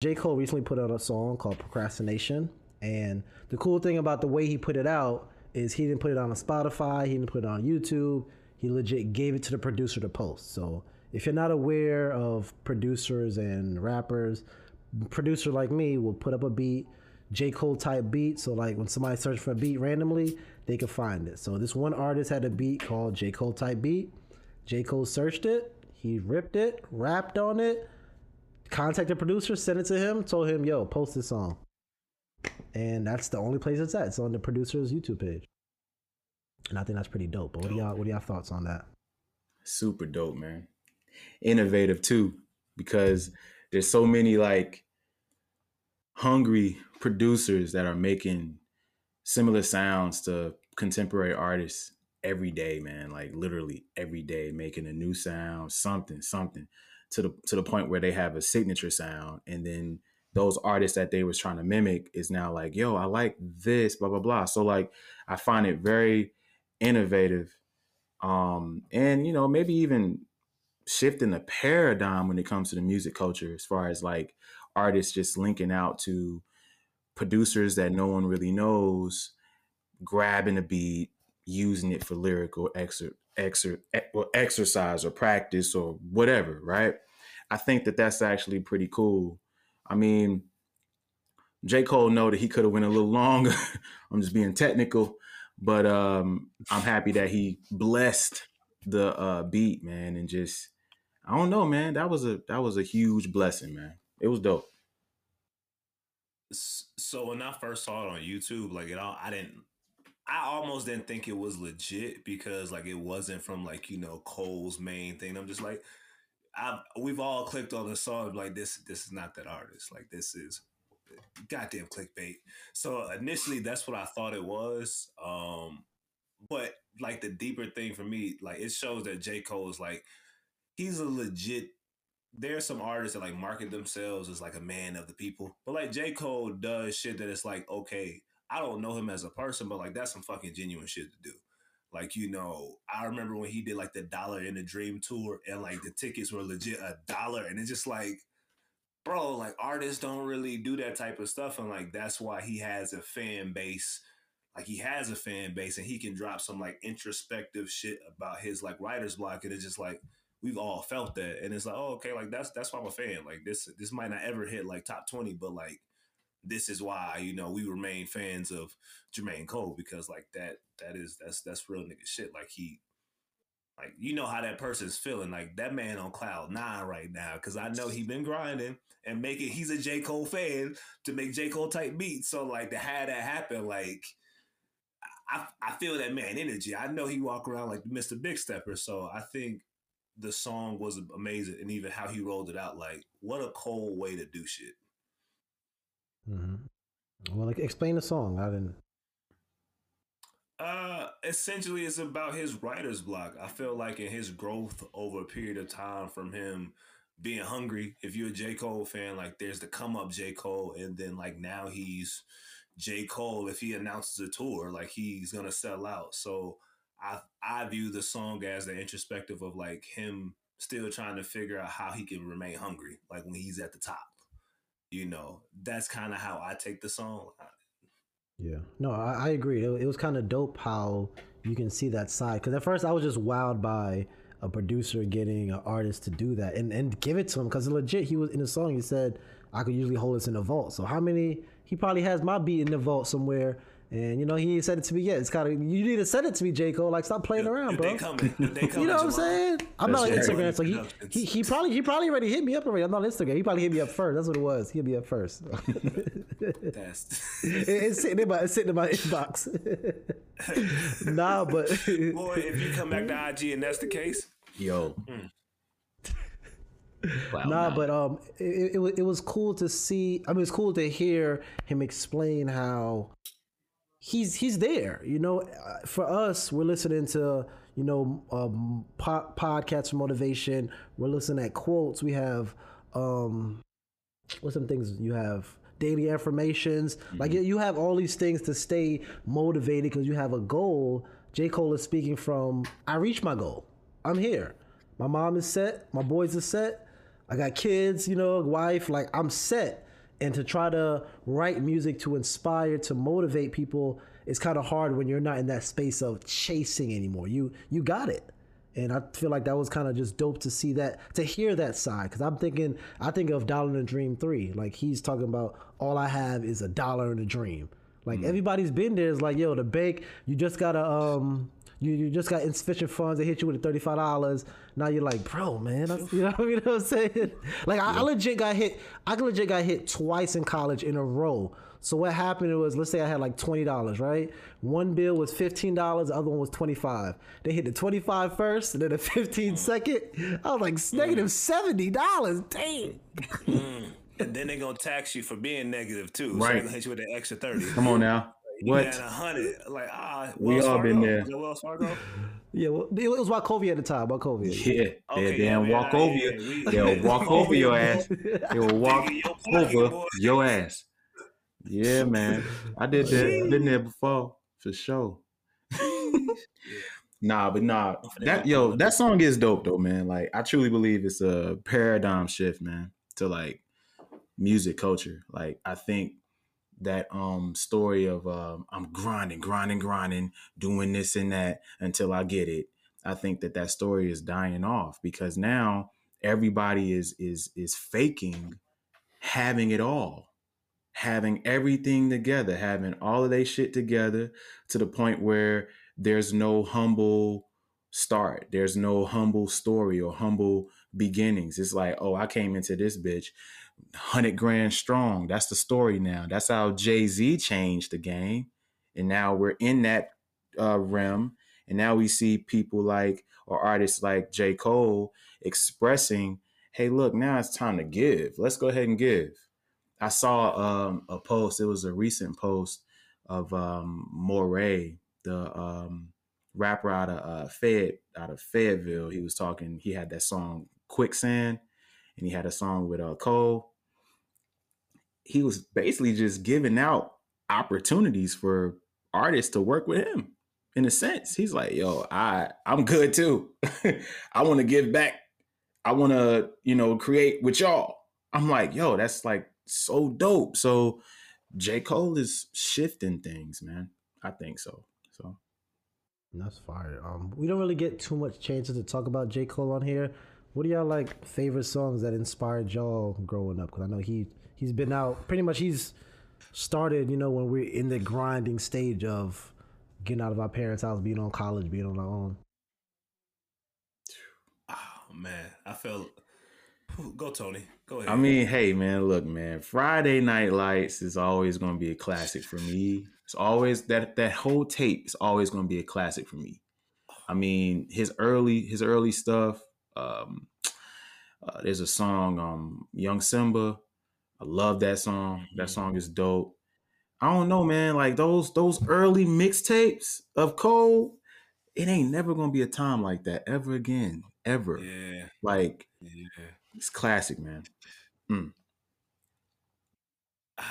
J. Cole recently put out a song called Procrastination. And the cool thing about the way he put it out is he didn't put it on Spotify, he didn't put it on YouTube. He legit gave it to the producer to post. So if you're not aware of producers and rappers, producer like me will put up a beat, J. Cole type beat. So like when somebody searches for a beat randomly, they can find it. So this one artist had a beat called J. Cole type beat. J. Cole searched it, he ripped it, rapped on it, contacted the producer, sent it to him, told him, yo, post this song. And that's the only place it's at. It's on the producer's YouTube page. And I think that's pretty dope. But what are y'all what are y'all thoughts on that? Super dope, man. Innovative too, because there's so many like hungry producers that are making similar sounds to contemporary artists every day, man. Like literally every day, making a new sound, something, something, to the to the point where they have a signature sound, and then those artists that they was trying to mimic is now like, yo, I like this, blah blah blah. So like, I find it very innovative, um, and you know maybe even shifting the paradigm when it comes to the music culture, as far as like artists just linking out to producers that no one really knows, grabbing a beat, using it for lyrical exer- exer- well, exercise or practice or whatever, right? I think that that's actually pretty cool. I mean, J. Cole know that he could have went a little longer. I'm just being technical, but um, I'm happy that he blessed the uh, beat, man, and just I don't know, man. That was a that was a huge blessing, man. It was dope. So when I first saw it on YouTube, like it all, I didn't I almost didn't think it was legit because like it wasn't from like you know Cole's main thing. I'm just like, I've we've all clicked on the song like this. This is not that artist. Like this is goddamn clickbait. So initially, that's what I thought it was. Um, but like the deeper thing for me, like it shows that J Cole is like he's a legit. There's some artists that like market themselves as like a man of the people, but like J Cole does shit that it's like okay I don't know him as a person, but like that's some fucking genuine shit to do. Like, you know, I remember when he did like the dollar in the dream tour and like the tickets were legit a dollar. And it's just like, bro, like artists don't really do that type of stuff. And like that's why he has a fan base. Like he has a fan base and he can drop some like introspective shit about his like writer's block. And it's just like we've all felt that. And it's like, oh, okay, like that's that's why I'm a fan. Like this this might not ever hit like top 20, but like this is why you know we remain fans of Jermaine Cole because like that that is that's that's real nigga shit. Like he like you know how that person's feeling like that man on cloud nine right now because I know he been grinding and making he's a J Cole fan to make J Cole type beats. So like to have that happen like. I, I feel that man energy. I know he walk around like Mr. Big Stepper, so I think the song was amazing, and even how he rolled it out. Like, what a cold way to do shit. Mm-hmm. Well, like, explain the song. I didn't. Uh, essentially, it's about his writer's block. I feel like in his growth over a period of time, from him being hungry. If you're a J Cole fan, like there's the come up J Cole, and then like now he's J Cole. If he announces a tour, like he's gonna sell out. So I I view the song as the introspective of like him still trying to figure out how he can remain hungry, like when he's at the top you know, that's kind of how I take the song. Yeah, no, I, I agree. It, it was kind of dope how you can see that side. Because at first I was just wowed by a producer getting an artist to do that and, and give it to him. Because legit, he was in the song. He said I could usually hold this in the vault. So how many? He probably has my beat in the vault somewhere and you know, he said it to me yet. It's kind of you need to send it to me, J Cole. Like, stop playing around, bro. They they you know what I'm saying? I'm not on Instagram, so he, he he probably he probably already hit me up already. I'm not on Instagram. He probably hit me up first. That's what it was. He hit me up first. That's it, it's sitting in my it's sitting in my inbox. nah, but boy, if you come back to IG and that's the case, yo. Mm. Wow, nah, but um, it, it, it was cool to see. I mean, it's cool to hear him explain how he's he's there. You know, for us, we're listening to you know um, po- podcasts for motivation. We're listening at quotes. We have um, what's some things you have daily affirmations. Mm-hmm. Like you have all these things to stay motivated because you have a goal. J Cole is speaking from I reached my goal. I'm here. My mom is set. My boys are set. I got kids. You know, wife. Like I'm set and to try to write music to inspire, to motivate people, it's kind of hard when you're not in that space of chasing anymore. You you got it. And I feel like that was kind of just dope to see that, to hear that side. Because I'm thinking, I think of Dollar and a Dream 3. Like he's talking about, all I have is a dollar and a dream. Like mm. everybody's been there. It's like, yo, the bank, you just gotta, um, you, you just got insufficient funds. They hit you with the $35. Now you're like, bro, man, you know, you know what I'm saying? Like yeah. I, I legit got hit, I legit got hit twice in college in a row so what happened was, let's say I had like twenty dollars, right? One bill was fifteen dollars, the other one was twenty five. They hit the 25 first, and then the 15 mm. second. I was like negative seventy dollars. Dang. Mm. And then they're gonna tax you for being negative too. Right. So they're gonna hit you with an extra thirty. Come on now. What? a hundred. Like ah, we Wells all Fargo? been there. Wells Fargo. Yeah, well, it was Wachovia at the time. Wachovia. Yeah, okay, they yeah, walk over you. They'll walk over your ass. They will walk over your ass. Yeah, man. I did that. Been there before for sure. nah, but nah. That yo, that song is dope though, man. Like I truly believe it's a paradigm shift, man, to like music culture. Like I think that um story of um I'm grinding, grinding, grinding, doing this and that until I get it. I think that that story is dying off because now everybody is is is faking having it all having everything together, having all of their shit together to the point where there's no humble start. There's no humble story or humble beginnings. It's like, oh, I came into this bitch 100 grand strong. That's the story now. That's how Jay Z changed the game. And now we're in that uh, realm. And now we see people like, or artists like J. Cole expressing, hey, look, now it's time to give. Let's go ahead and give. I saw um, a post. It was a recent post of um, Morray, the um, rapper out of uh, Fayette, out of Fayetteville. He was talking. He had that song "Quicksand," and he had a song with uh, Cole. He was basically just giving out opportunities for artists to work with him. In a sense, he's like, "Yo, I I'm good too. I want to give back. I want to, you know, create with y'all." I'm like, "Yo, that's like so dope. So J. Cole is shifting things, man. I think so. So that's fire. Um, we don't really get too much chances to talk about J. Cole on here. What are y'all like favorite songs that inspired y'all growing up? Because I know he he's been out pretty much. He's started, you know, when we're in the grinding stage of getting out of our parents' house, being on college, being on our own. Oh man, I felt Go Tony. Go ahead. I mean, hey man, look, man. Friday Night Lights is always going to be a classic for me. It's always that that whole tape is always going to be a classic for me. I mean, his early his early stuff. Um, uh, there's a song, um, Young Simba. I love that song. That song is dope. I don't know, man. Like those those early mixtapes of Cole, it ain't never gonna be a time like that ever again, ever. Yeah. Like, yeah. It's classic, man. Mm.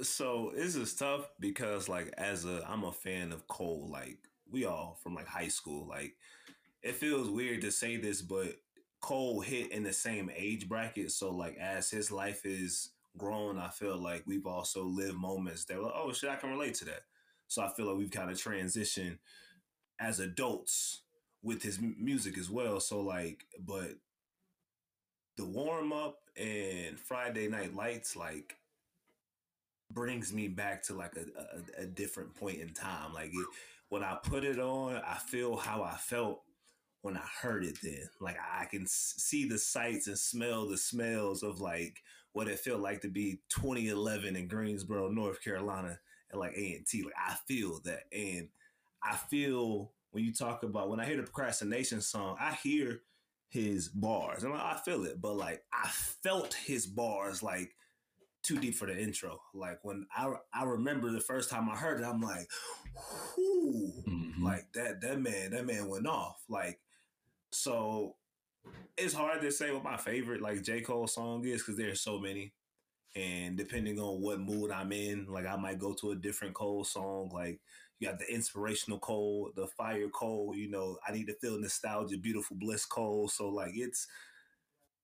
So this is tough because, like, as a I'm a fan of Cole. Like, we all from like high school. Like, it feels weird to say this, but Cole hit in the same age bracket. So, like, as his life is grown, I feel like we've also lived moments that, like, oh shit, I can relate to that. So I feel like we've kind of transitioned as adults with his music as well. So like, but the warm up and Friday Night Lights like brings me back to like a, a, a different point in time. Like it, when I put it on, I feel how I felt when I heard it. Then, like I can see the sights and smell the smells of like what it felt like to be 2011 in Greensboro, North Carolina, and like A and T. Like I feel that, and I feel when you talk about when I hear the procrastination song, I hear his bars. I, And I feel it, but like I felt his bars like too deep for the intro. Like when I I remember the first time I heard it, I'm like, whoo, mm-hmm. like that that man that man went off. Like so, it's hard to say what my favorite like J Cole song is because there's so many, and depending on what mood I'm in, like I might go to a different Cole song. Like you got the inspirational Cole, the fire Cole. You know, I need to feel nostalgia, beautiful bliss Cole. So like it's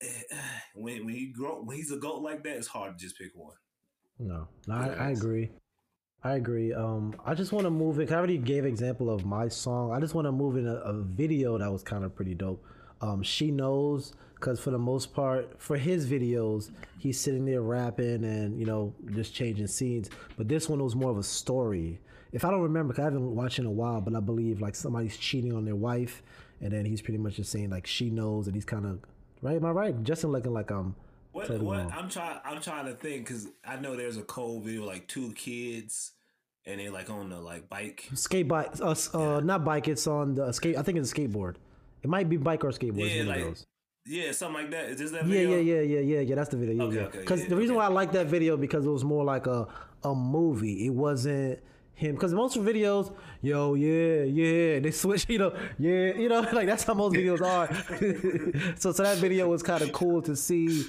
when when he grow when he's a goat like that, it's hard to just pick one. No, I, I agree. I agree. Um, I just want to move in. 'cause I already gave example of my song. I just want to move in a, a video that was kind of pretty dope. Um, she knows because for the most part, for his videos, he's sitting there rapping and you know just changing scenes. But this one was more of a story. If I don't remember, 'cause I haven't watched in a while, but I believe like somebody's cheating on their wife, and then he's pretty much just saying like she knows, and he's kind of right. Am I right? Justin looking like um. What, what. I'm trying I'm trying to think because I know there's a Cole video like two kids and they like on the like bike. skate bike uh, uh not bike it's on the skate i think it's a skateboard it might be bike or skateboard Yeah, like yeah, something like that. Is this that yeah video? yeah yeah yeah yeah yeah that's the video yeah Okay, yeah okay, because yeah, the reason okay. why i like that video because it was more like a a movie it wasn't him because most of videos yo yeah yeah they switch you know yeah you know like that's how most videos are so so that video was kind of cool to see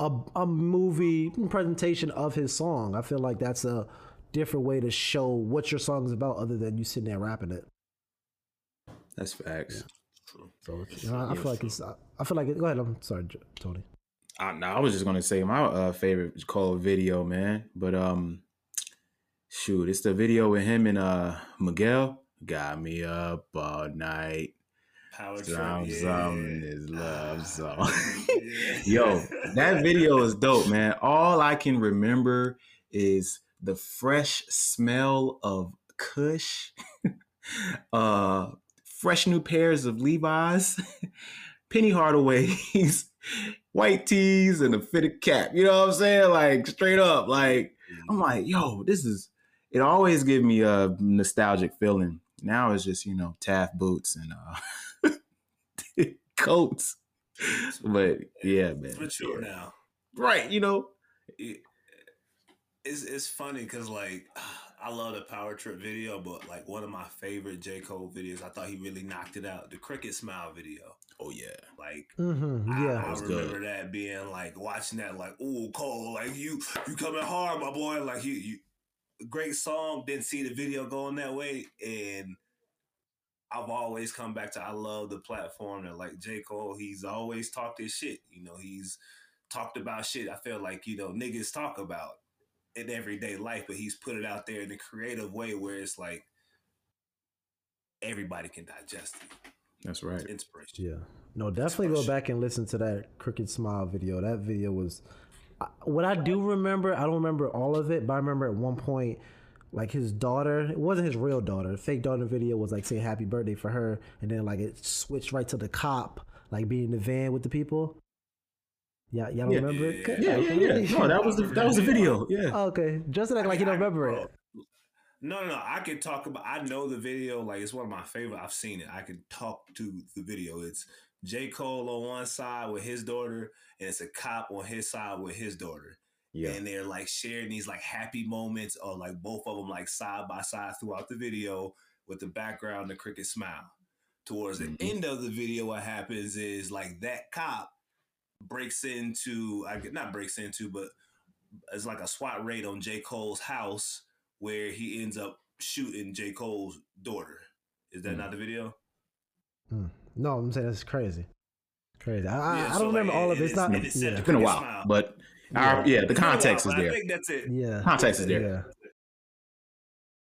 a, a movie presentation of his song i feel like that's a different way to show what your song is about other than you sitting there rapping it That's facts. True. So it's, you know, I feel like it's. I feel like it. Go ahead. I'm sorry, J- Tony. I, no, I was just gonna say my uh, favorite Cole video, man. But um, shoot, it's the video with him and uh Miguel. Got me up all night. Power Some trip. some in Yeah. love song. Yo, that video is dope, man. All I can remember is the fresh smell of Kush, uh, fresh new pairs of Levi's, Penny Hardaway's, white tees, and a fitted cap. You know what I'm saying? Like straight up. Like I'm like, yo, this is. It always give me a nostalgic feeling. Now it's just you know Taft boots and uh coats. But yeah, man. It's mature now. Right, you know. It- it's it's funny because like I love the Power Trip video, but like one of my favorite J Cole videos, I thought he really knocked it out. The Crooked Smile video, Oh yeah. like Mm-hmm. I, Yeah. I was remember that being like watching that, like, oh Cole, like you you coming hard, my boy. Like you, you great song. Didn't see the video going that way, and I've always come back to I love the platform that like J Cole. He's always talked his shit. You know, he's talked about shit. I feel like you know niggas talk about in everyday life, but he's put it out there in a creative way where it's like everybody can digest it. That's right. It's inspiration. Yeah. No, definitely go back and listen to that Crooked Smile video. That video was. I- What I do remember, I don't remember all of it, but I remember at one point, like his daughter, it wasn't his real daughter. The fake daughter video was like saying happy birthday for her, and then like it switched right to the cop, like being in the van with the people. Yeah, y'all don't Yeah. remember it? Yeah, Yeah, yeah, yeah. No, that was the that was the video. Yeah. Oh, okay, just like like you don't remember it. No, no, no. I can talk about. I know the video. Like it's one of my favorite. I've seen it. I can talk to the video. It's J Cole on one side with his daughter, and it's a cop on his side with his daughter. Yeah. And they're like sharing these like happy moments, or like both of them like side by side throughout the video with the background, the Crooked Smile. Towards the Mhm. end of the video, what happens is like that cop breaks into, I get not breaks into, but it's like a SWAT raid on J Cole's house where he ends up shooting J. Cole's daughter. Is that Mm. not the video? No, I'm saying that's crazy, crazy. I, I, Yeah, I so, don't remember like, all of it. it It's not. it is set yeah. It's been a while, smile. but our, yeah, the It's been a while, context is there. I think that's it. Yeah. Context is there. Yeah.